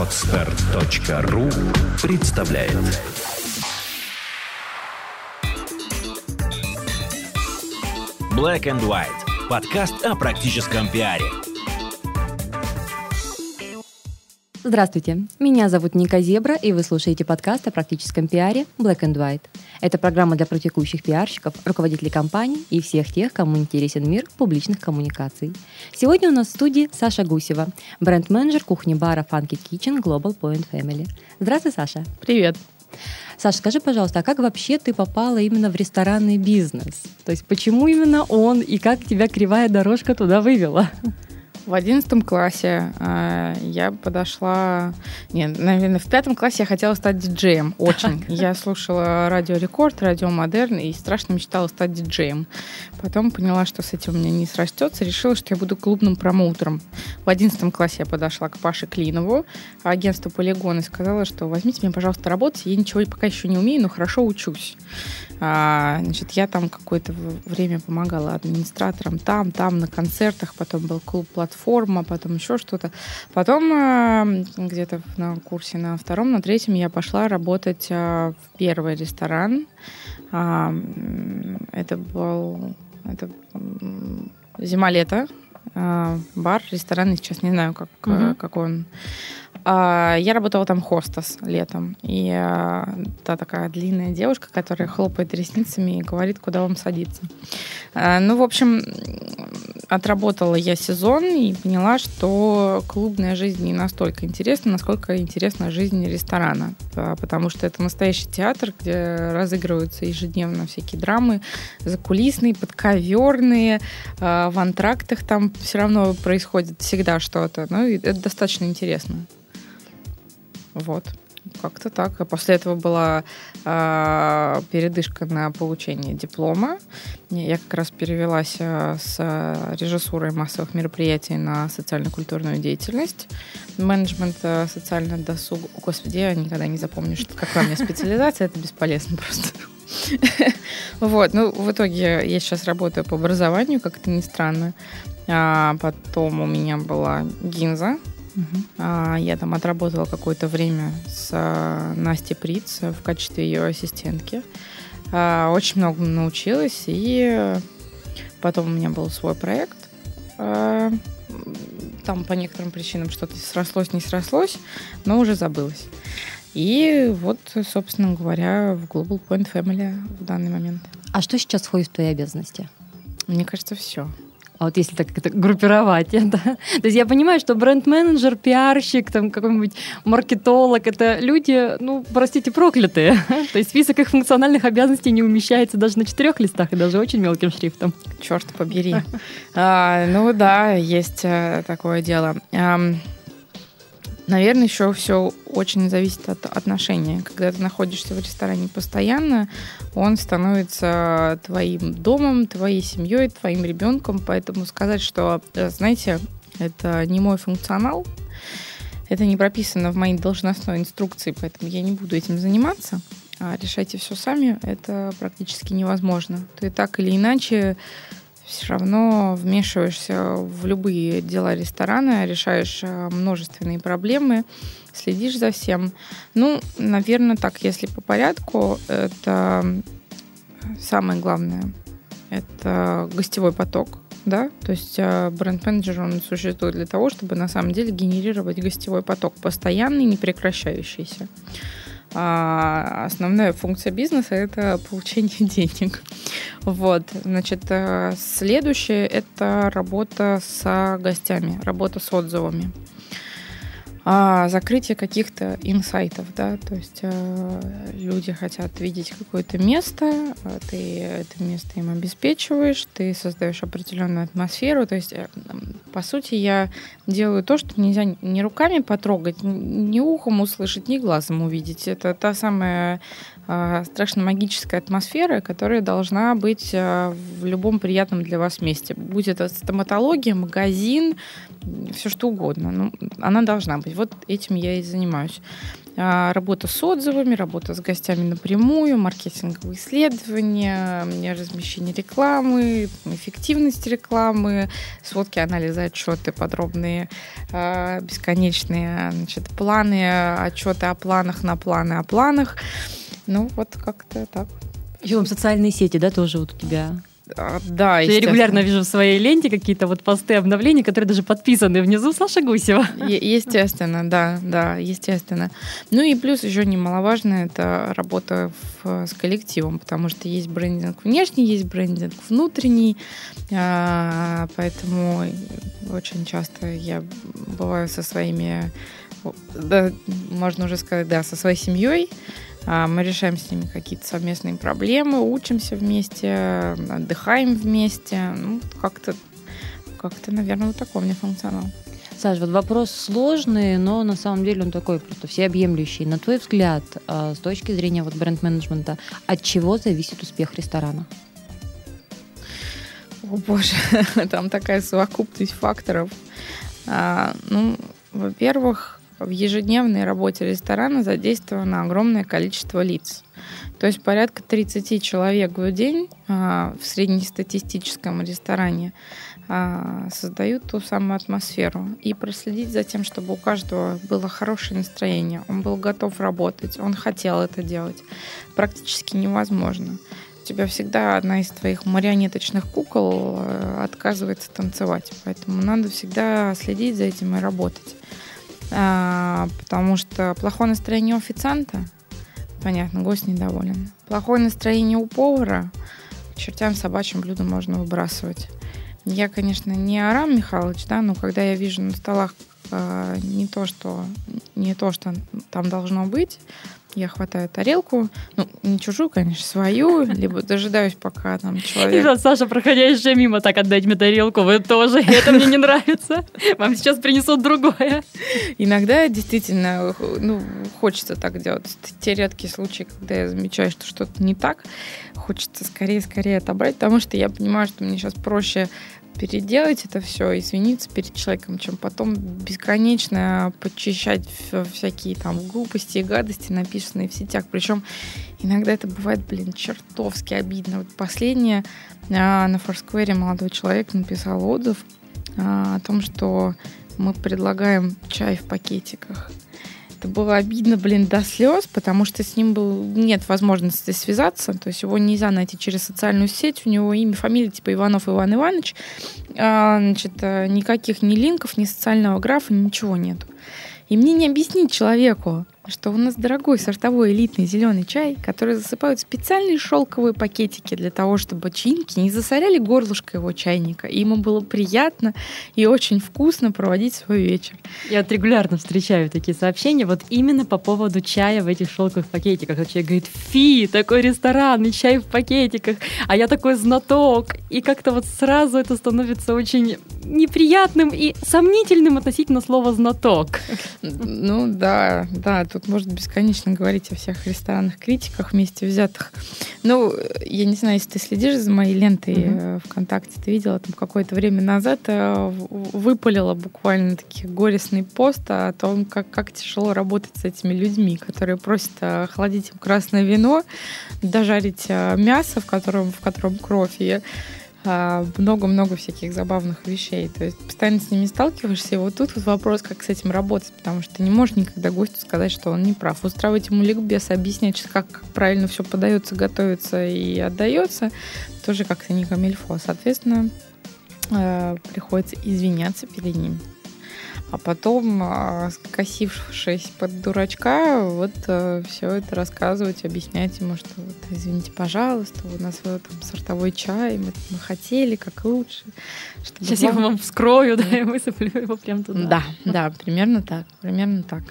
Отстар.ру представляет Black and White. Подкаст о практическом пиаре. Здравствуйте, меня зовут Ника Зебра, и вы слушаете подкаст о практическом пиаре Black and White. Это программа для практикующих пиарщиков, руководителей компаний и всех тех, кому интересен мир публичных коммуникаций. Сегодня у нас в студии Саша Гусева, бренд-менеджер кухни-бара Funky Kitchen Global Point Family. Здравствуй, Саша. Привет. Саша, скажи, пожалуйста, а как вообще ты попала именно в ресторанный бизнес? То есть почему именно он и как тебя кривая дорожка туда вывела? В одиннадцатом классе э, я подошла... Нет, наверное, в пятом классе я хотела стать диджеем. Очень. Я слушала радио Рекорд, радио Модерн и страшно мечтала стать диджеем. Потом поняла, что с этим у меня не срастется. Решила, что я буду клубным промоутером. В одиннадцатом классе я подошла к Паше Клинову, агентству Полигон, и сказала, что возьмите меня, пожалуйста, работать. Я ничего пока еще не умею, но хорошо учусь. А, значит, я там какое-то время помогала администраторам там, там, на концертах. Потом был клуб «Платформа», потом еще что-то. Потом а, где-то на курсе на втором, на третьем я пошла работать а, в первый ресторан. А, это был... Это зима-лето. А, бар, ресторан, сейчас не знаю, как, угу. как он а, я работала там хостес летом. И а, та такая длинная девушка, которая хлопает ресницами и говорит, куда вам садиться. Ну, в общем, отработала я сезон и поняла, что клубная жизнь не настолько интересна, насколько интересна жизнь ресторана. Потому что это настоящий театр, где разыгрываются ежедневно всякие драмы, закулисные, подковерные, в антрактах там все равно происходит всегда что-то. Ну, и это достаточно интересно. Вот. Как-то так. А после этого была э, передышка на получение диплома. Я как раз перевелась э, с режиссурой массовых мероприятий на социально-культурную деятельность. Менеджмент социального досуга. О, Господи, я никогда не запомню, что какая у меня специализация. Это бесполезно просто. Вот, ну, в итоге я сейчас работаю по образованию, как это ни странно. А потом у меня была гинза, Угу. Я там отработала какое-то время с а, Настей Приц в качестве ее ассистентки. А, очень много научилась, и потом у меня был свой проект. Там по некоторым причинам что-то срослось, не срослось, но уже забылось. И вот, собственно говоря, в Global Point Family в данный момент. А что сейчас входит в твои обязанности? Мне кажется, все. А вот если так это группировать, да? То есть я понимаю, что бренд-менеджер, пиарщик, там какой-нибудь маркетолог, это люди, ну, простите, проклятые. То есть список их функциональных обязанностей не умещается даже на четырех листах и даже очень мелким шрифтом. Черт побери. а, ну да, есть э, такое дело. Наверное, еще все очень зависит от отношения. Когда ты находишься в ресторане постоянно, он становится твоим домом, твоей семьей, твоим ребенком. Поэтому сказать, что, э, знаете, это не мой функционал, это не прописано в моей должностной инструкции, поэтому я не буду этим заниматься. А решайте все сами, это практически невозможно. Ты так или иначе все равно вмешиваешься в любые дела ресторана, решаешь э, множественные проблемы, следишь за всем. Ну, наверное, так, если по порядку, это самое главное. Это гостевой поток, да, то есть э, бренд-менеджер, он существует для того, чтобы на самом деле генерировать гостевой поток, постоянный, непрекращающийся. А основная функция бизнеса – это получение денег. Вот, значит, э, следующее – это работа с гостями, работа с отзывами а, закрытие каких-то инсайтов, да, то есть э, люди хотят видеть какое-то место, а ты это место им обеспечиваешь, ты создаешь определенную атмосферу, то есть, э, по сути, я делаю то, что нельзя ни руками потрогать, ни ухом услышать, ни глазом увидеть. Это та самая э, страшно магическая атмосфера, которая должна быть э, в любом приятном для вас месте. Будь это стоматология, магазин, все что угодно. Ну, она должна быть работать. Вот этим я и занимаюсь. А, работа с отзывами, работа с гостями напрямую, маркетинговые исследования, размещение рекламы, эффективность рекламы, сводки, анализы, отчеты подробные, а, бесконечные значит, планы, отчеты о планах на планы о планах. Ну, вот как-то так. Еще социальные сети, да, тоже вот у тебя а, да, Я регулярно вижу в своей ленте какие-то вот посты обновлений, которые даже подписаны внизу Саша Гусева. Е- естественно, да, да, естественно. Ну и плюс еще немаловажно это работа в, с коллективом, потому что есть брендинг внешний, есть брендинг внутренний, а, поэтому очень часто я бываю со своими, да, можно уже сказать, да, со своей семьей, мы решаем с ними какие-то совместные проблемы, учимся вместе, отдыхаем вместе. Ну, как-то, как-то, наверное, вот такой у меня функционал. Саш, вот вопрос сложный, но на самом деле он такой просто всеобъемлющий. На твой взгляд, а, с точки зрения вот бренд-менеджмента, от чего зависит успех ресторана? О боже, там такая совокупность факторов. А, ну, во-первых, в ежедневной работе ресторана задействовано огромное количество лиц. То есть порядка 30 человек в день а, в среднестатистическом ресторане а, создают ту самую атмосферу. И проследить за тем, чтобы у каждого было хорошее настроение, он был готов работать, он хотел это делать, практически невозможно. У тебя всегда одна из твоих марионеточных кукол э, отказывается танцевать. Поэтому надо всегда следить за этим и работать. А, потому что плохое настроение у официанта, понятно, гость недоволен. Плохое настроение у повара, к чертям собачьим блюдом можно выбрасывать. Я, конечно, не Арам Михайлович, да, но когда я вижу на столах э, не то, что не то, что там должно быть, я хватаю тарелку, ну, не чужую, конечно, свою, либо дожидаюсь, пока там человек... И Саша, проходящая мимо, так отдать мне тарелку, вы тоже, это мне не нравится. Вам сейчас принесут другое. Иногда действительно, ну, хочется так делать. Те редкие случаи, когда я замечаю, что что-то не так, хочется скорее-скорее отобрать, потому что я понимаю, что мне сейчас проще переделать это все, извиниться перед человеком, чем потом бесконечно подчищать всякие там глупости и гадости, написанные в сетях. Причем иногда это бывает, блин, чертовски обидно. Вот последнее а, на Форсквере молодой человек написал отзыв а, о том, что мы предлагаем чай в пакетиках. Это было обидно, блин, до слез, потому что с ним был, нет возможности связаться, то есть его нельзя найти через социальную сеть, у него имя, фамилия типа Иванов Иван Иванович, а, значит, э, никаких ни линков, ни социального графа, ничего нету. И мне не объяснить человеку, что у нас дорогой сортовой элитный зеленый чай, который засыпают специальные шелковые пакетики для того, чтобы чинки не засоряли горлышко его чайника. И ему было приятно и очень вкусно проводить свой вечер. Я вот регулярно встречаю такие сообщения вот именно по поводу чая в этих шелковых пакетиках. Вот человек говорит, фи, такой ресторан и чай в пакетиках, а я такой знаток. И как-то вот сразу это становится очень неприятным и сомнительным относительно слова знаток. Ну да, да, тут можно бесконечно говорить о всех ресторанных критиках вместе взятых. Ну, я не знаю, если ты следишь за моей лентой mm-hmm. ВКонтакте, ты видела там какое-то время назад э, выпалила буквально такие горестный пост о том, как, как тяжело работать с этими людьми, которые просят охладить им красное вино, дожарить мясо, в котором, в котором кровь. И много-много всяких забавных вещей. То есть постоянно с ними сталкиваешься, и вот тут вот вопрос, как с этим работать, потому что ты не можешь никогда гостю сказать, что он не прав. Устраивать ему ликбез, объяснять, как, правильно все подается, готовится и отдается, тоже как-то не камильфо. Соответственно, э, приходится извиняться перед ним а потом, а, скосившись под дурачка, вот э, все это рассказывать, объяснять ему, что вот, извините, пожалуйста, у нас вот там сортовой чай, мы, мы хотели как лучше. Сейчас вам... я вам вскрою, да, и высыплю его прям туда. Да, да, примерно так, примерно так.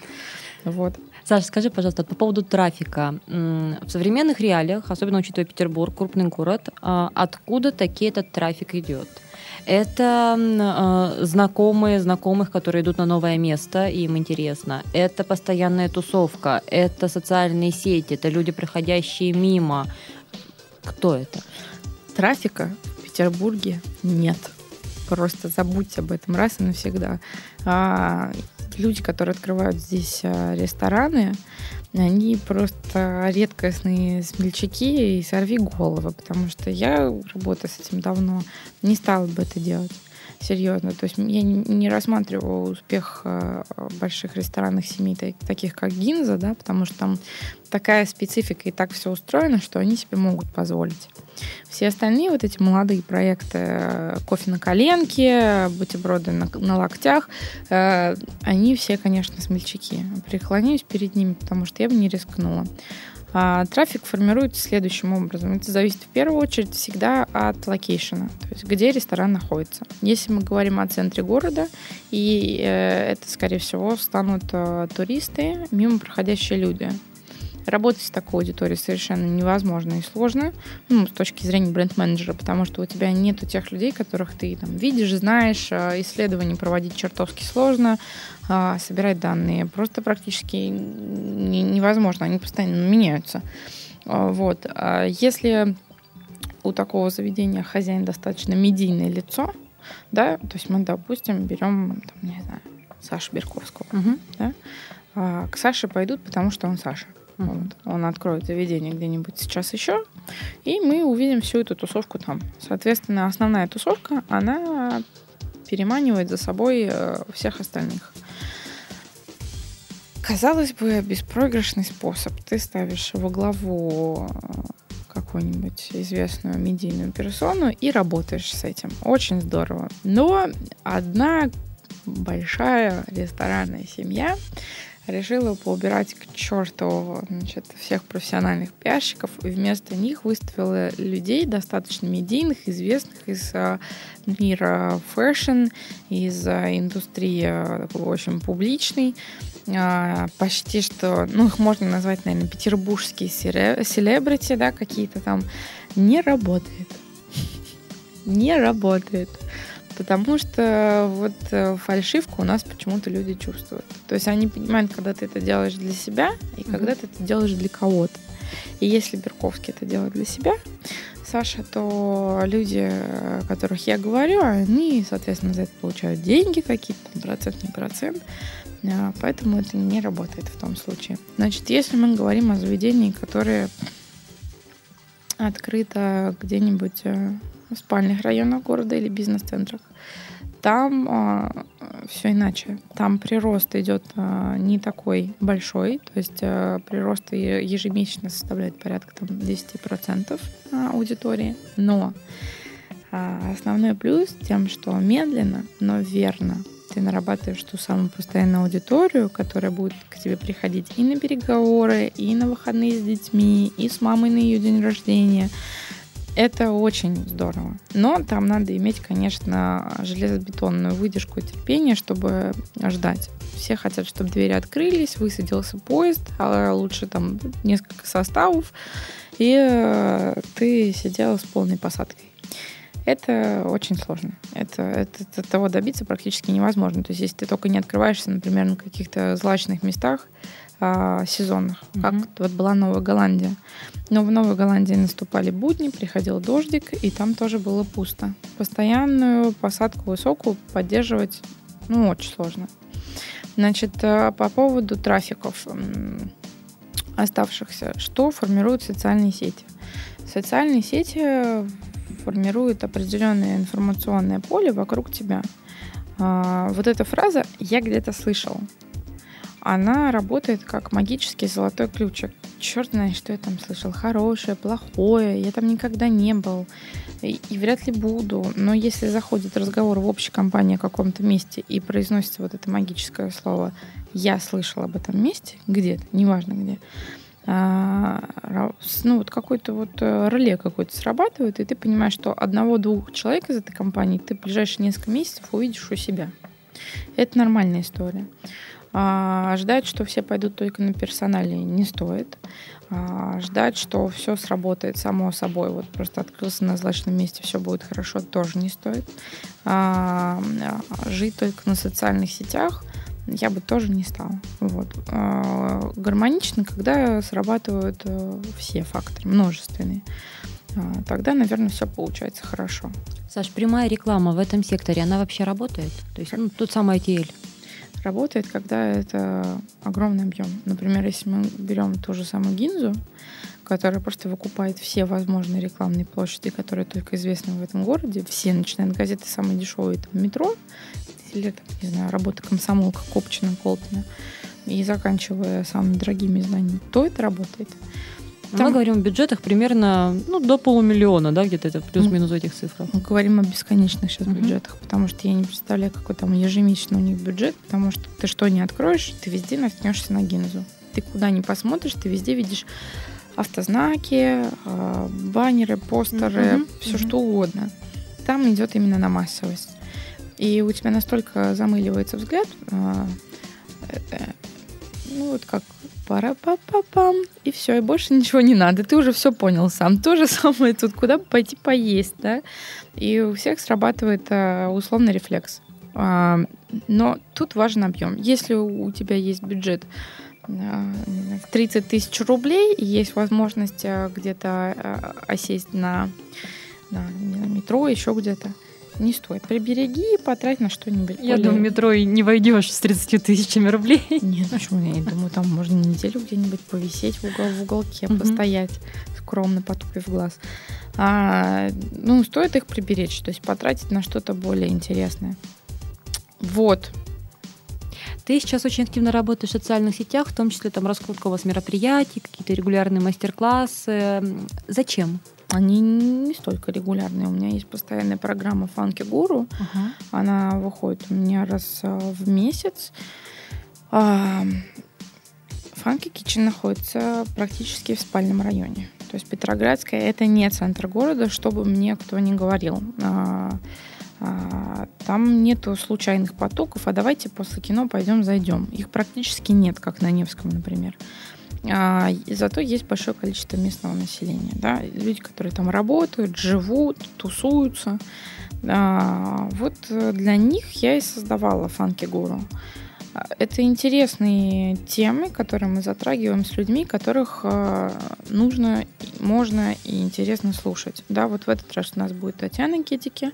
Вот. Саша, скажи, пожалуйста, по поводу трафика. В современных реалиях, особенно учитывая Петербург, крупный город, а, откуда таки этот трафик идет? Это э, знакомые знакомых, которые идут на новое место, и им интересно. Это постоянная тусовка, это социальные сети, это люди, проходящие мимо. Кто это? Трафика в Петербурге нет. Просто забудьте об этом раз и навсегда. А, люди, которые открывают здесь э, рестораны, они просто редкостные смельчаки и сорви головы, потому что я, работаю с этим давно, не стала бы это делать серьезно. То есть я не рассматриваю успех э, больших ресторанных семей, таких как Гинза, да, потому что там такая специфика и так все устроено, что они себе могут позволить. Все остальные вот эти молодые проекты, э, кофе на коленке, бутерброды на, на локтях, э, они все, конечно, смельчаки. Преклоняюсь перед ними, потому что я бы не рискнула. А, трафик формируется следующим образом. Это зависит в первую очередь всегда от location а, то есть где ресторан находится. Если мы говорим о центре города, и э, это, скорее всего, станут э, туристы, мимо проходящие люди. Работать с такой аудиторией совершенно невозможно и сложно, ну, с точки зрения бренд-менеджера, потому что у тебя нету тех людей, которых ты там видишь, знаешь, э, исследования проводить чертовски сложно, а, собирать данные просто практически невозможно, они постоянно меняются. А, вот. А если у такого заведения хозяин достаточно медийное лицо, да, то есть мы, допустим, берем, там, не знаю, Сашу Берковского, угу. да, а, к Саше пойдут, потому что он Саша. Вот. Он откроет заведение где-нибудь сейчас еще, и мы увидим всю эту тусовку там. Соответственно, основная тусовка, она переманивает за собой э, всех остальных. Казалось бы, беспроигрышный способ. Ты ставишь во главу э, какую-нибудь известную медийную персону и работаешь с этим. Очень здорово. Но одна большая ресторанная семья решила поубирать к черту значит, всех профессиональных пиарщиков. И вместо них выставила людей достаточно медийных, известных из а, мира фэшн, из а, индустрии а, такой, в общем, публичной, почти что, ну, их можно назвать, наверное, петербургские селебрити, да, какие-то там, не работает. Не работает потому что вот э, фальшивку у нас почему-то люди чувствуют. То есть они понимают, когда ты это делаешь для себя и mm-hmm. когда ты это делаешь для кого-то. И если Берковский это делает для себя, Саша, то люди, о которых я говорю, они, соответственно, за это получают деньги какие-то, процент, не процент. Поэтому это не работает в том случае. Значит, если мы говорим о заведении, которое открыто где-нибудь э, в спальных районах города или бизнес-центрах, там э, а, все иначе. Там прирост идет э, не такой большой, то есть э, прирост ежемесячно составляет порядка там, 10% аудитории, но э, основной плюс тем, что медленно, но верно ты нарабатываешь ту самую постоянную аудиторию, которая будет к тебе приходить и на переговоры, и на выходные с детьми, и с мамой на ее день рождения. Это очень здорово. Но там надо иметь, конечно, железобетонную выдержку и терпение, чтобы ждать. Все хотят, чтобы двери открылись, высадился поезд, а лучше там несколько составов, и э, ты сидела с полной посадкой. Это очень сложно. Это, это, это того добиться практически невозможно. То есть, если ты только не открываешься, например, на каких-то злачных местах, а, сезонных, mm-hmm. как вот была Новая Голландия. Но в Новой Голландии наступали будни, приходил дождик, и там тоже было пусто. Постоянную посадку высокую поддерживать, ну, очень сложно. Значит, э, по поводу трафиков оставшихся, что формируют социальные сети? Социальные сети формируют определенное информационное поле вокруг тебя. А, вот эта фраза «я где-то слышал», она работает как магический золотой ключик. Черт знает, что я там слышал. Хорошее, плохое. Я там никогда не был. И, и вряд ли буду. Но если заходит разговор в общей компании о каком-то месте и произносится вот это магическое слово «я слышал об этом месте», где-то, неважно где, а, ну, вот какой-то вот э, реле какой-то срабатывает, и ты понимаешь, что одного-двух человек из этой компании ты в ближайшие несколько месяцев увидишь у себя. Это нормальная история. А, ждать, что все пойдут только на персонале, не стоит. А, ждать, что все сработает само собой, вот просто открылся на злачном месте, все будет хорошо, тоже не стоит. А, жить только на социальных сетях я бы тоже не стала. Вот. Гармонично, когда срабатывают э, все факторы, множественные. Тогда, наверное, все получается хорошо. Саш, прямая реклама в этом секторе, она вообще работает? То есть ну, тут самое TL. Работает, когда это огромный объем. Например, если мы берем ту же самую гинзу, которая просто выкупает все возможные рекламные площади, которые только известны в этом городе, все начинают газеты самые дешевые, там, метро, или, там, не знаю, работа комсомолка, Копчина, Колпина, и заканчивая самыми дорогими изданиями, то это работает. Там... Мы говорим о бюджетах примерно ну, до полумиллиона, да, где-то это плюс-минус в этих цифрах. Мы говорим о бесконечных сейчас uh-huh. бюджетах, потому что я не представляю, какой там ежемесячный у них бюджет, потому что ты что не откроешь, ты везде наткнешься на гинзу. Ты куда ни посмотришь, ты везде видишь автознаки, а, баннеры, постеры, uh-huh. все uh-huh. что угодно. Там идет именно на массовость. И у тебя настолько замыливается взгляд, а, ну вот как пара па па пам и все, и больше ничего не надо. Ты уже все понял сам. То же самое тут, куда бы пойти поесть, да? И у всех срабатывает а, условный рефлекс. А, но тут важен объем. Если у тебя есть бюджет а, в 30 тысяч рублей, и есть возможность а, где-то осесть на, на, на метро, еще где-то, не стоит. Прибереги и потрать на что-нибудь. Я более... думаю, метро и не войдешь с 30 тысячами рублей. Нет, почему? Я думаю, там можно неделю где-нибудь повисеть в, угол, в уголке, угу. постоять, скромно потупив глаз. А, ну, стоит их приберечь, то есть потратить на что-то более интересное. Вот. Ты сейчас очень активно работаешь в социальных сетях, в том числе там раскрутка у вас мероприятий, какие-то регулярные мастер-классы. Зачем? Они не столько регулярные. У меня есть постоянная программа Фанки Гуру. Uh-huh. Она выходит у меня раз а, в месяц. Фанки Китчен находится практически в спальном районе. То есть Петроградская это не центр города, чтобы мне кто ни говорил. А, а, там нету случайных потоков, а давайте после кино пойдем зайдем. Их практически нет, как на Невском, например. А, зато есть большое количество местного населения. Да? Люди, которые там работают, живут, тусуются. А, вот для них я и создавала Фанки Гуру. Это интересные темы, которые мы затрагиваем с людьми, которых а, нужно, можно и интересно слушать. Да, вот в этот раз у нас будет Татьяна Кетики,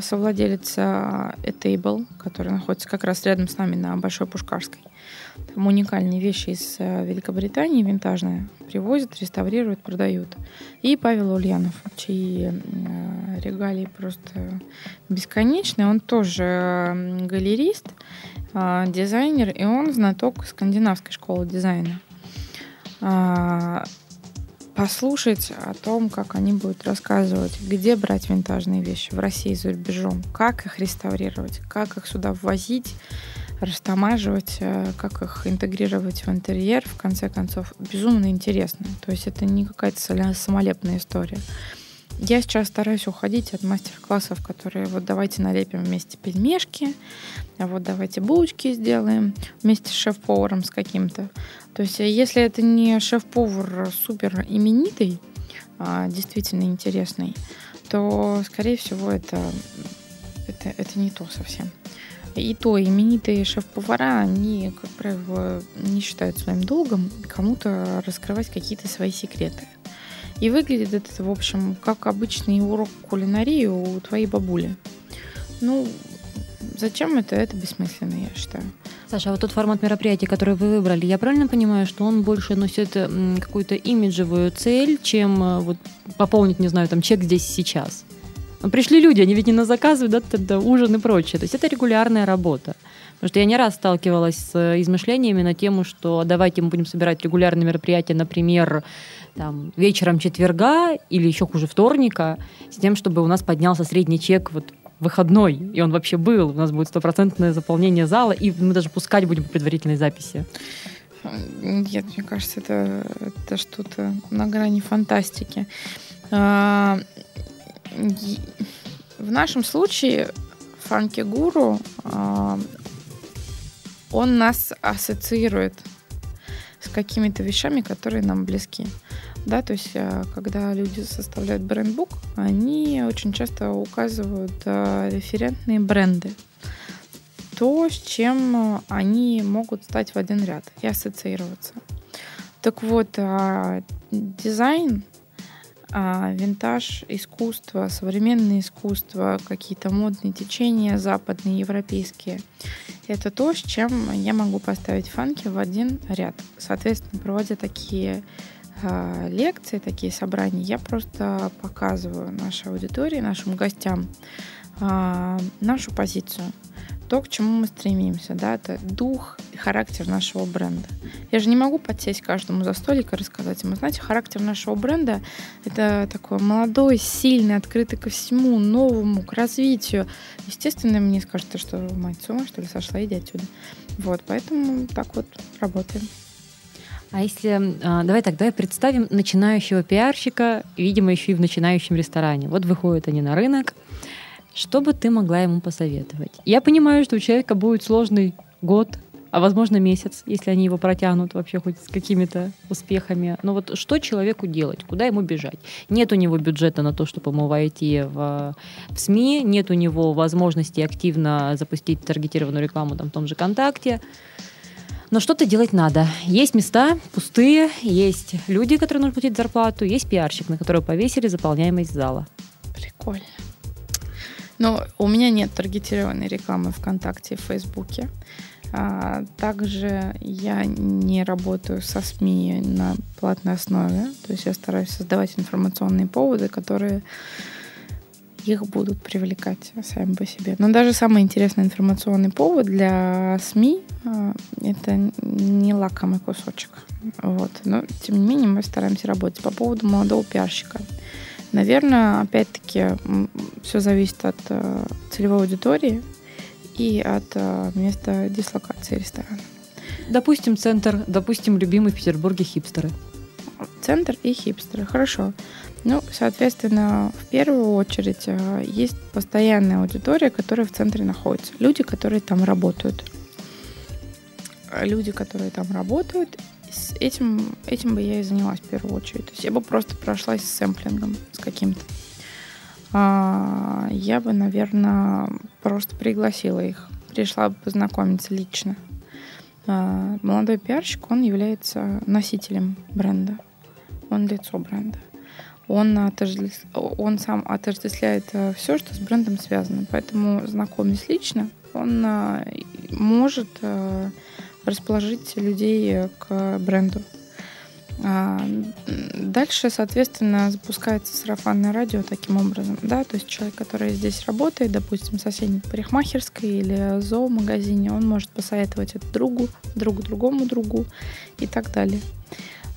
совладелица Etable, которая находится как раз рядом с нами на Большой Пушкарской. Там уникальные вещи из э, Великобритании, винтажные, привозят, реставрируют, продают. И Павел Ульянов, чьи э, регалии просто бесконечные. Он тоже галерист, э, дизайнер, и он знаток скандинавской школы дизайна а, послушать о том, как они будут рассказывать, где брать винтажные вещи в России за рубежом, как их реставрировать, как их сюда ввозить, растамаживать, э, как их интегрировать в интерьер, в конце концов, безумно интересно. То есть это не какая-то самолепная история. Я сейчас стараюсь уходить от мастер-классов, которые вот давайте налепим вместе пельмешки, а вот давайте булочки сделаем вместе с шеф-поваром с каким-то. То есть э, если это не шеф-повар супер именитый, а действительно интересный, то, скорее всего, это, это, это не то совсем. И то именитые шеф-повара, они, как правило, не считают своим долгом кому-то раскрывать какие-то свои секреты. И выглядит это, в общем, как обычный урок кулинарии у твоей бабули. Ну, зачем это? Это бессмысленно, я считаю. Саша, а вот тот формат мероприятия, который вы выбрали, я правильно понимаю, что он больше носит какую-то имиджевую цель, чем э, вот пополнить, не знаю, там чек здесь сейчас? Но пришли люди, они ведь не на заказы, да, тогда ужин и прочее. То есть это регулярная работа. Потому что я не раз сталкивалась с э, измышлениями на тему, что давайте мы будем собирать регулярные мероприятия, например, там, вечером четверга или еще хуже вторника, с тем, чтобы у нас поднялся средний чек вот выходной, и он вообще был. У нас будет стопроцентное заполнение зала, и мы даже пускать будем по предварительной записи. Нет, мне кажется, это, это что-то на грани фантастики. В нашем случае Фанки Гуру, а, он нас ассоциирует с какими-то вещами, которые нам близки. Да, то есть, а, когда люди составляют брендбук, они очень часто указывают а, референтные бренды. То, с чем они могут стать в один ряд и ассоциироваться. Так вот, дизайн а, винтаж, искусство, современное искусство, какие-то модные течения западные, европейские. это то, с чем я могу поставить фанки в один ряд. Соответственно, проводя такие э, лекции, такие собрания, я просто показываю нашей аудитории, нашим гостям э, нашу позицию то, к чему мы стремимся, да, это дух и характер нашего бренда. Я же не могу подсесть каждому за столик и рассказать ему, знаете, характер нашего бренда — это такой молодой, сильный, открытый ко всему, новому, к развитию. Естественно, мне скажут, что мать с ума, что ли, сошла, иди отсюда. Вот, поэтому так вот работаем. А если, а, давай давай представим начинающего пиарщика, видимо, еще и в начинающем ресторане. Вот выходят они на рынок, что бы ты могла ему посоветовать? Я понимаю, что у человека будет сложный год, а возможно месяц, если они его протянут вообще хоть с какими-то успехами. Но вот что человеку делать? Куда ему бежать? Нет у него бюджета на то, чтобы ему войти в, в СМИ, нет у него возможности активно запустить таргетированную рекламу там, в том же ВКонтакте. Но что-то делать надо. Есть места пустые, есть люди, которые нужно платить зарплату, есть пиарщик, на которого повесили заполняемость зала. Прикольно. Но у меня нет таргетированной рекламы ВКонтакте и Фейсбуке. А, также я не работаю со СМИ на платной основе. То есть я стараюсь создавать информационные поводы, которые их будут привлекать сами по себе. Но даже самый интересный информационный повод для СМИ а, это не лакомый кусочек. Вот. Но, тем не менее, мы стараемся работать. По поводу молодого пиарщика. Наверное, опять-таки, все зависит от э, целевой аудитории и от э, места дислокации ресторана. Допустим, центр, допустим, любимый в Петербурге хипстеры. Центр и хипстеры, хорошо. Ну, соответственно, в первую очередь э, есть постоянная аудитория, которая в центре находится. Люди, которые там работают. Люди, которые там работают с этим, этим бы я и занялась в первую очередь. То есть я бы просто прошлась с сэмплингом, с каким-то. А, я бы, наверное, просто пригласила их. Пришла бы познакомиться лично. А, молодой пиарщик, он является носителем бренда. Он лицо бренда. Он, отождеств... он сам отождествляет э, все, что с брендом связано. Поэтому, знакомясь лично, он э, может э, расположить людей к бренду. А, дальше, соответственно, запускается сарафанное радио таким образом, да, то есть человек, который здесь работает, допустим, в соседней парикмахерской или зоомагазине, он может посоветовать это другу, другу другому другу и так далее.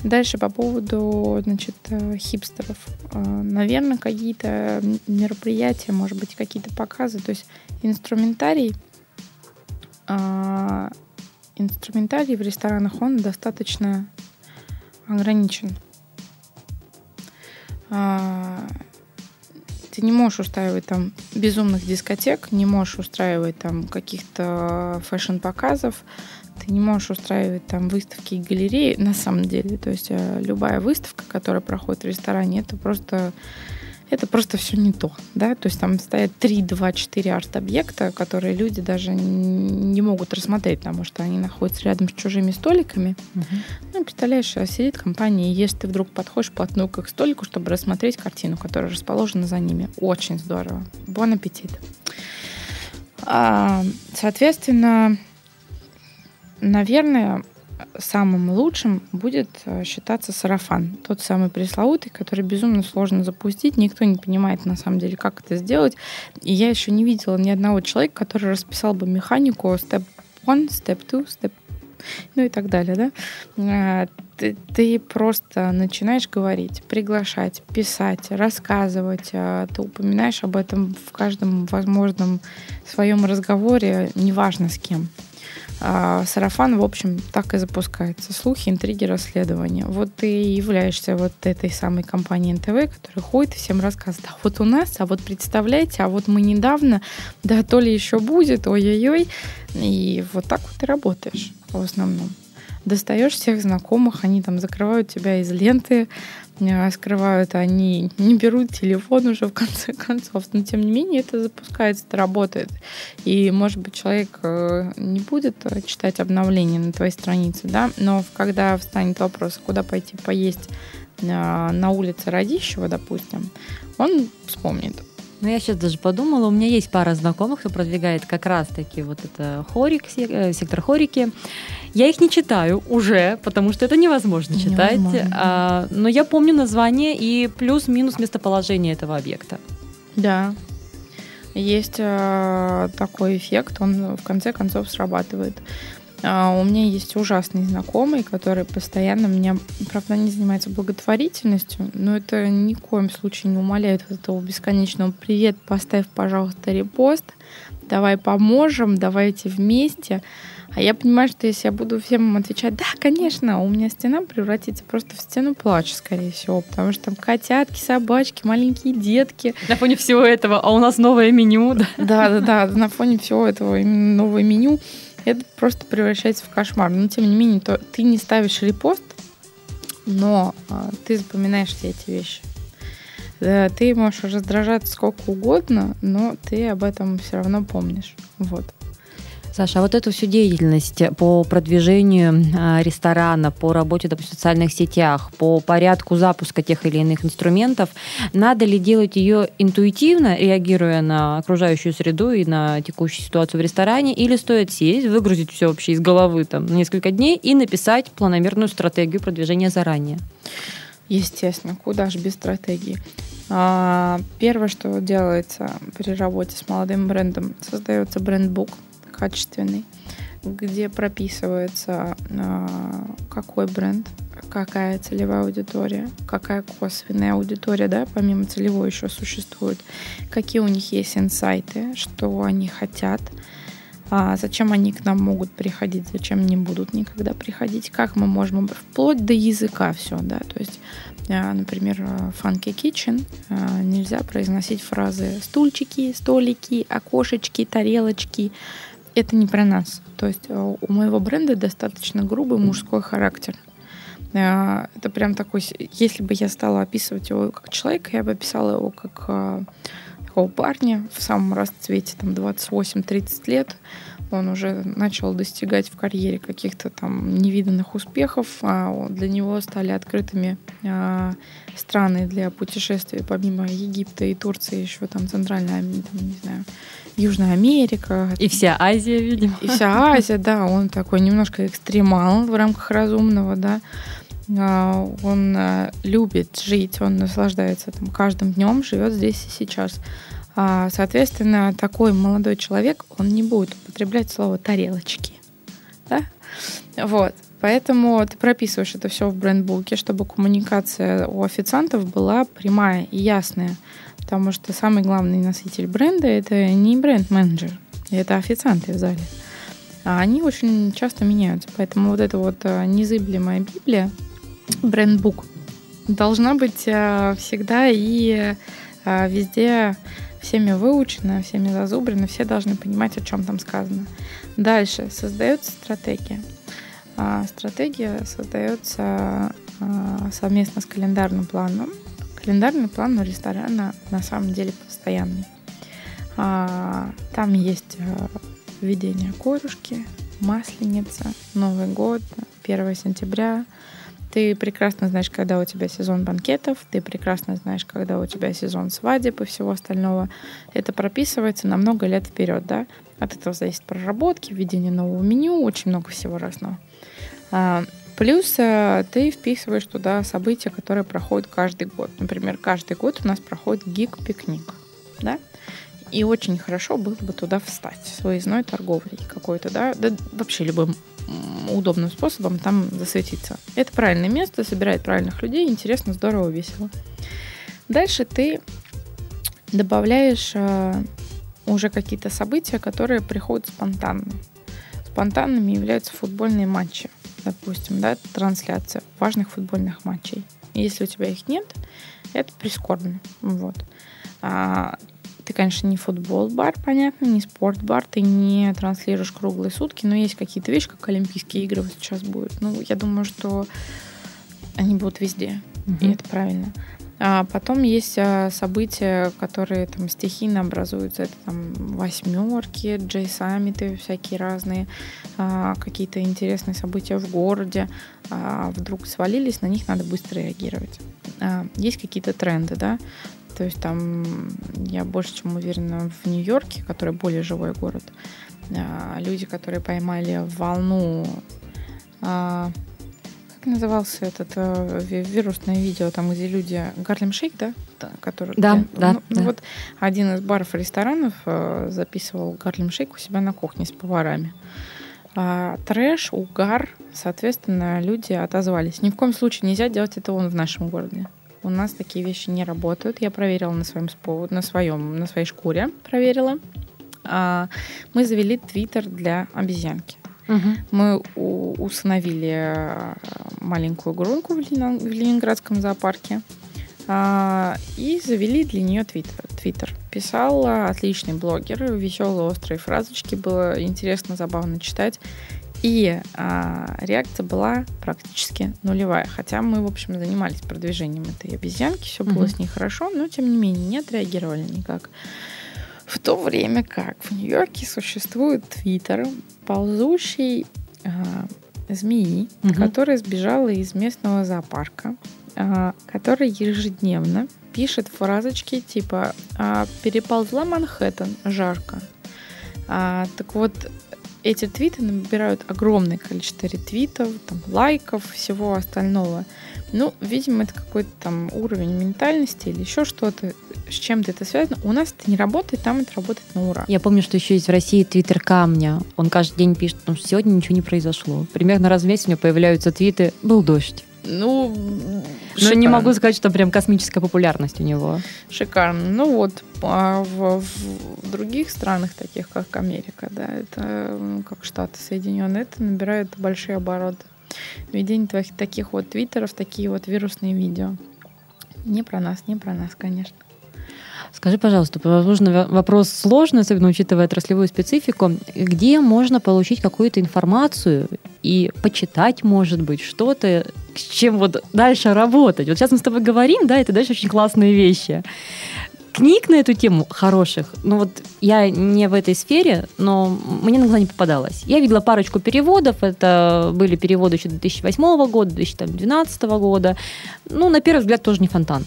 Дальше по поводу, значит, э, хипстеров. А, наверное, какие-то мероприятия, может быть, какие-то показы, то есть инструментарий а, инструментарий в ресторанах, он достаточно ограничен. А, ты не можешь устраивать там безумных дискотек, не можешь устраивать там каких-то фэшн-показов, ты не можешь устраивать там выставки и галереи на самом деле. То есть э, любая выставка, которая проходит в ресторане, это просто это просто все не то, да, то есть там стоят 3, 2, 4 арт-объекта, которые люди даже не могут рассмотреть, потому что они находятся рядом с чужими столиками. Угу. Ну, представляешь, а сидит компания, и если ты вдруг подходишь вплотную к их столику, чтобы рассмотреть картину, которая расположена за ними. Очень здорово. Бон аппетит. А, соответственно, наверное, самым лучшим будет э, считаться сарафан. Тот самый пресловутый, который безумно сложно запустить. Никто не понимает на самом деле, как это сделать. И я еще не видела ни одного человека, который расписал бы механику step one, step two, step ну и так далее, да, э, ты, ты просто начинаешь говорить, приглашать, писать, рассказывать, э, ты упоминаешь об этом в каждом возможном своем разговоре, неважно с кем. А сарафан, в общем, так и запускается. Слухи, интриги, расследования. Вот ты являешься вот этой самой компанией НТВ, которая ходит и всем рассказывает, а вот у нас, а вот представляете, а вот мы недавно, да то ли еще будет, ой-ой-ой. И вот так вот и работаешь в основном достаешь всех знакомых, они там закрывают тебя из ленты, э, скрывают, они не берут телефон уже в конце концов. Но тем не менее это запускается, это работает. И, может быть, человек э, не будет э, читать обновления на твоей странице, да, но когда встанет вопрос, куда пойти поесть на улице Радищева, допустим, он вспомнит Ну, я сейчас даже подумала, у меня есть пара знакомых, кто продвигает как раз-таки вот это хорик, сектор хорики. Я их не читаю уже, потому что это невозможно читать. Невозможно. А, но я помню название и плюс-минус местоположение этого объекта. Да. Есть э, такой эффект, он в конце концов срабатывает. А, у меня есть ужасный знакомый, который постоянно меня, правда, не занимается благотворительностью, но это ни в коем случае не умаляет от этого бесконечного «Привет, поставь, пожалуйста, репост, давай поможем, давайте вместе». А я понимаю, что если я буду всем отвечать, да, конечно, у меня стена превратится просто в стену плача, скорее всего, потому что там котятки, собачки, маленькие детки. На фоне всего этого, а у нас новое меню. Да, да, да, на фоне всего этого новое меню это просто превращается в кошмар. Но тем не менее, то ты не ставишь репост, но а, ты запоминаешь все эти вещи. Да, ты можешь раздражаться сколько угодно, но ты об этом все равно помнишь. Вот. Саша, а вот эту всю деятельность по продвижению а, ресторана, по работе, допустим, в социальных сетях, по порядку запуска тех или иных инструментов, надо ли делать ее интуитивно, реагируя на окружающую среду и на текущую ситуацию в ресторане, или стоит сесть, выгрузить все вообще из головы там, на несколько дней и написать планомерную стратегию продвижения заранее? Естественно, куда же без стратегии. А, первое, что делается при работе с молодым брендом, создается брендбук, качественный, где прописывается, а, какой бренд, какая целевая аудитория, какая косвенная аудитория, да, помимо целевой еще существует, какие у них есть инсайты, что они хотят, а зачем они к нам могут приходить, зачем не будут никогда приходить, как мы можем, вплоть до языка все, да, то есть, а, например, Funky Kitchen нельзя произносить фразы стульчики, столики, окошечки, тарелочки, это не про нас. То есть э, у моего бренда достаточно грубый мужской характер. Э, это прям такой... Если бы я стала описывать его как человека, я бы описала его как э, такого парня в самом расцвете, там 28-30 лет. Он уже начал достигать в карьере каких-то там невиданных успехов. А для него стали открытыми страны для путешествий, помимо Египта и Турции, еще там Центральная, там, не знаю, Южная Америка. И вся Азия, видимо. И вся Азия, да. Он такой немножко экстремал в рамках разумного, да. А, он э, любит жить, он наслаждается там, каждым днем, живет здесь и сейчас. А, соответственно, такой молодой человек, он не будет употреблять слово тарелочки. Да? Вот. Поэтому ты прописываешь это все в брендбуке, чтобы коммуникация у официантов была прямая и ясная. Потому что самый главный носитель бренда это не бренд-менеджер, это официанты в зале. А они очень часто меняются. Поэтому вот эта вот а, незыблемая Библия, брендбук, должна быть а, всегда и везде всеми выучена, всеми зазубрена, все должны понимать, о чем там сказано. Дальше создается стратегия. Стратегия создается совместно с календарным планом, Календарный план у ресторана на самом деле постоянный. А, там есть а, введение корюшки, масленица, Новый год, 1 сентября. Ты прекрасно знаешь, когда у тебя сезон банкетов, ты прекрасно знаешь, когда у тебя сезон свадеб и всего остального. Это прописывается на много лет вперед, да? От этого зависит проработки, введение нового меню, очень много всего разного. А, Плюс э, ты вписываешь туда события, которые проходят каждый год. Например, каждый год у нас проходит гик-пикник. Да? И очень хорошо было бы туда встать с выездной торговлей какой-то, да, да вообще любым удобным способом там засветиться. Это правильное место, собирает правильных людей, интересно, здорово, весело. Дальше ты добавляешь э, уже какие-то события, которые приходят спонтанно. Спонтанными являются футбольные матчи допустим, да, трансляция важных футбольных матчей. Если у тебя их нет, это прискорбно. Вот. А, ты, конечно, не футбол-бар, понятно, не спорт-бар, ты не транслируешь круглые сутки, но есть какие-то вещи, как Олимпийские игры вот сейчас будут. Ну, я думаю, что они будут везде, угу. и это правильно. А потом есть а, события, которые там стихийно образуются. Это там восьмерки, джей-саммиты всякие разные, а, какие-то интересные события в городе. Вдруг свалились, на них надо быстро реагировать. Есть какие-то тренды, да. То есть там, я больше чем уверена, в Нью-Йорке, который более живой город, а, люди, которые поймали волну а, как назывался этот э, вирусное видео, там, где люди... Гарлем Шейк, да? Который, да, где, да, ну, да. Ну, вот один из баров и ресторанов э, записывал Гарлем Шейк у себя на кухне с поварами. А, трэш, угар, соответственно, люди отозвались. Ни в коем случае нельзя делать это он в нашем городе. У нас такие вещи не работают. Я проверила на своем на своем, на своей шкуре проверила. А, мы завели твиттер для обезьянки. Угу. Мы у, усыновили э, маленькую грунку в, Лени, в Ленинградском зоопарке а, и завели для нее твиттер. твиттер. Писал отличный блогер, веселые острые фразочки, было интересно, забавно читать. И а, реакция была практически нулевая. Хотя мы, в общем, занимались продвижением этой обезьянки, все было mm с ней хорошо, но тем не менее не отреагировали никак. В то время как в Нью-Йорке существует Твиттер, ползущий э, змеи, угу. которая сбежала из местного зоопарка, э, которая ежедневно пишет фразочки типа «Переползла Манхэттен, жарко». А, так вот, эти твиты набирают огромное количество ретвитов, там, лайков, всего остального. Ну, видимо, это какой-то там уровень ментальности или еще что-то, с чем-то это связано. У нас это не работает, там это работает на ура. Я помню, что еще есть в России твиттер камня. Он каждый день пишет, что сегодня ничего не произошло. Примерно раз в месяц у него появляются твиты «Был дождь». Ну, но не могу сказать, что прям космическая популярность у него. Шикарно. Ну вот, а в, в других странах, таких как Америка, да, это как Штаты Соединенные, это набирает большие обороты. Введение твоих таких вот твиттеров, такие вот вирусные видео. Не про нас, не про нас, конечно. Скажи, пожалуйста, возможно, вопрос сложный, особенно учитывая отраслевую специфику. Где можно получить какую-то информацию и почитать, может быть, что-то, с чем вот дальше работать? Вот сейчас мы с тобой говорим, да, это дальше очень классные вещи книг на эту тему хороших, ну вот я не в этой сфере, но мне на глаза не попадалось. Я видела парочку переводов, это были переводы еще 2008 года, 2012 года. Ну, на первый взгляд, тоже не фонтан.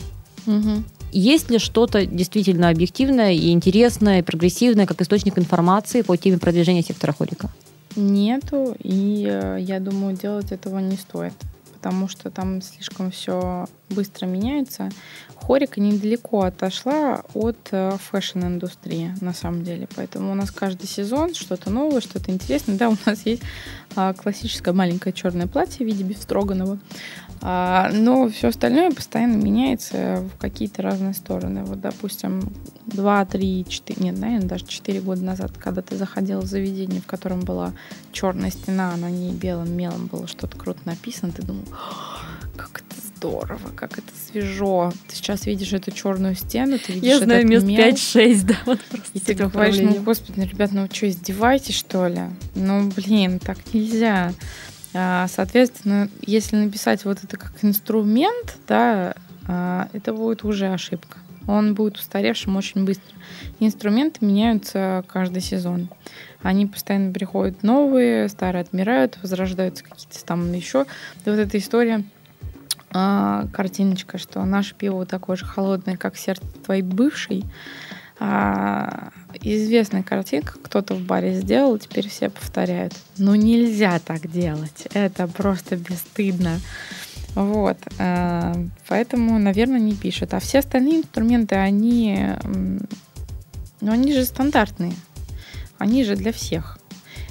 Угу. Есть ли что-то действительно объективное и интересное, и прогрессивное, как источник информации по теме продвижения сектора HoReCa? Нету, и э, я думаю, делать этого не стоит, потому что там слишком все быстро меняется. HoReCa недалеко отошла от э, фэшн-индустрии, на самом деле. Поэтому у нас каждый сезон что-то новое, что-то интересное. Да, у нас есть а, классическое маленькое черное платье в виде бифстроганова. Но все остальное постоянно меняется в какие-то разные стороны. Вот, допустим, 2, 3, 4, нет, наверное, даже 4 года назад, когда ты заходил в заведение, в котором была черная стена, а на ней белым мелом было что-то круто написано, ты думал, как это здорово, как это свежо. Ты сейчас видишь эту черную стену, ты видишь Я знаю, мест 5-6, да. Вот и ты говоришь, ну, господи, ну, ребят, ну что, издеваетесь, что ли? Ну, блин, так нельзя. А, соответственно, если написать вот это как инструмент, да, а, это будет уже ошибка. Он будет устаревшим очень быстро. Инструменты меняются каждый сезон. Они постоянно приходят новые, старые отмирают, возрождаются какие-то там еще. И вот эта история а, картиночка, что наше пиво такое же холодное, как сердце твоей бывшей. А, известная картинка, кто-то в баре сделал, теперь все повторяют. Ну нельзя так делать, это просто бесстыдно. Вот, а, поэтому, наверное, не пишут. А все остальные инструменты, они, ну, они же стандартные, они же для всех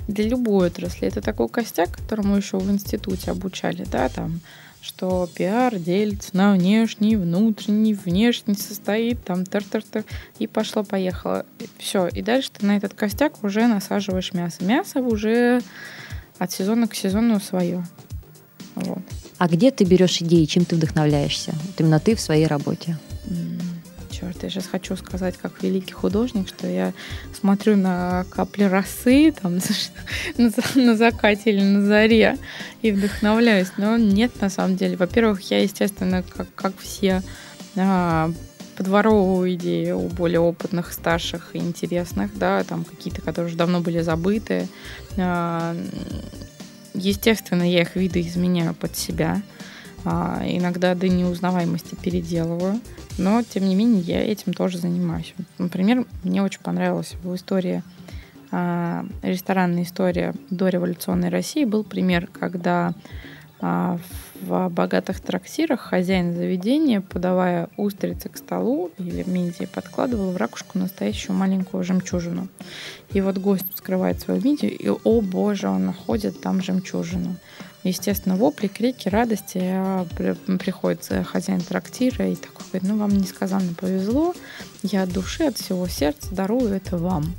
для любой отрасли. Это такой костяк, которому еще в институте обучали, да, там что пиар делится на внешний, внутренний, внешний состоит, там тар-тар-тар, и пошло-поехало. Все, и дальше ты на этот костяк уже насаживаешь мясо. Мясо уже от сезона к сезону свое. Вот. А где ты берешь идеи, чем ты вдохновляешься? Вот именно ты в своей работе. Черт, я сейчас хочу сказать, как великий художник, что я смотрю на капли росы там, на, на закате или на заре и вдохновляюсь. Но нет, на самом деле. Во-первых, я, естественно, как, как все, а, подворовываю идеи у более опытных, старших и интересных, да, там какие-то, которые уже давно были забыты. А, естественно, я их видоизменяю под себя. А, иногда до неузнаваемости переделываю, но тем не менее я этим тоже занимаюсь. Например, мне очень понравилась в истории а, ресторанная история до революционной России был пример, когда а, в богатых трактирах хозяин заведения, подавая устрицы к столу или мидии, подкладывал в ракушку настоящую маленькую жемчужину. И вот гость вскрывает свою мидию, и, о боже, он находит там жемчужину. Естественно, вопли, крики, радости. А приходит хозяин трактира и такой говорит, ну, вам несказанно повезло, я от души, от всего сердца дарую это вам.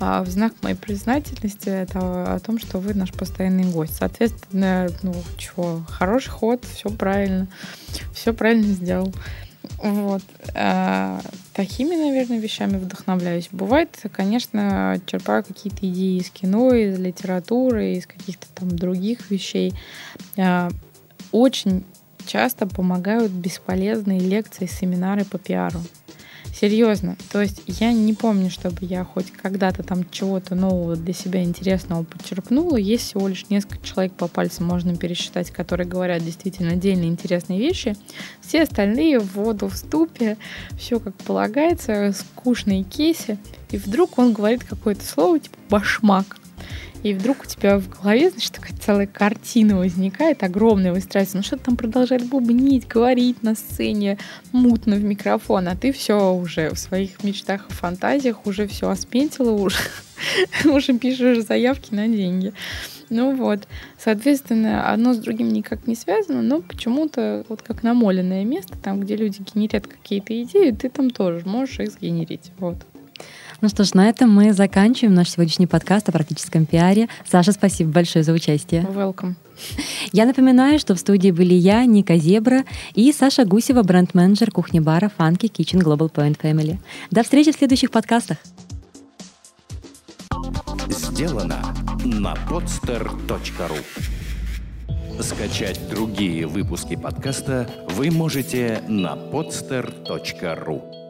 А в знак моей признательности это о том, что вы наш постоянный гость. Соответственно, ну, чего, хороший ход, все правильно, все правильно сделал. Вот. А, такими, наверное, вещами вдохновляюсь. Бывает, конечно, черпаю какие-то идеи из кино, из литературы, из каких-то там других вещей. А, очень часто помогают бесполезные лекции, семинары по пиару. Серьезно. То есть я не помню, чтобы я хоть когда-то там чего-то нового для себя интересного подчеркнула. Есть всего лишь несколько человек по пальцам можно пересчитать, которые говорят действительно отдельные интересные вещи. Все остальные в воду в ступе, все как полагается, скучные кейсы. И вдруг он говорит какое-то слово типа башмак и вдруг у тебя в голове, значит, такая целая картина возникает, огромная выстраивается. Ну что там продолжать бубнить, говорить на сцене, мутно в микрофон, а ты все уже в своих мечтах и фантазиях уже все оспентила, уже, уже пишешь заявки на деньги. Ну вот, соответственно, одно с другим никак не связано, но почему-то вот как намоленное место, там, где люди генерят какие-то идеи, ты там тоже можешь их сгенерить. Вот. Ну что ж, на этом мы заканчиваем наш сегодняшний подкаст о практическом пиаре. Саша, спасибо большое за участие. Welcome. Я напоминаю, что в студии были я, Ника Зебра и Саша Гусева, бренд-менеджер кухни-бара Funky Kitchen Global Point Family. До встречи в следующих подкастах. Сделано на podster.ru Скачать другие выпуски подкаста вы можете на podster.ru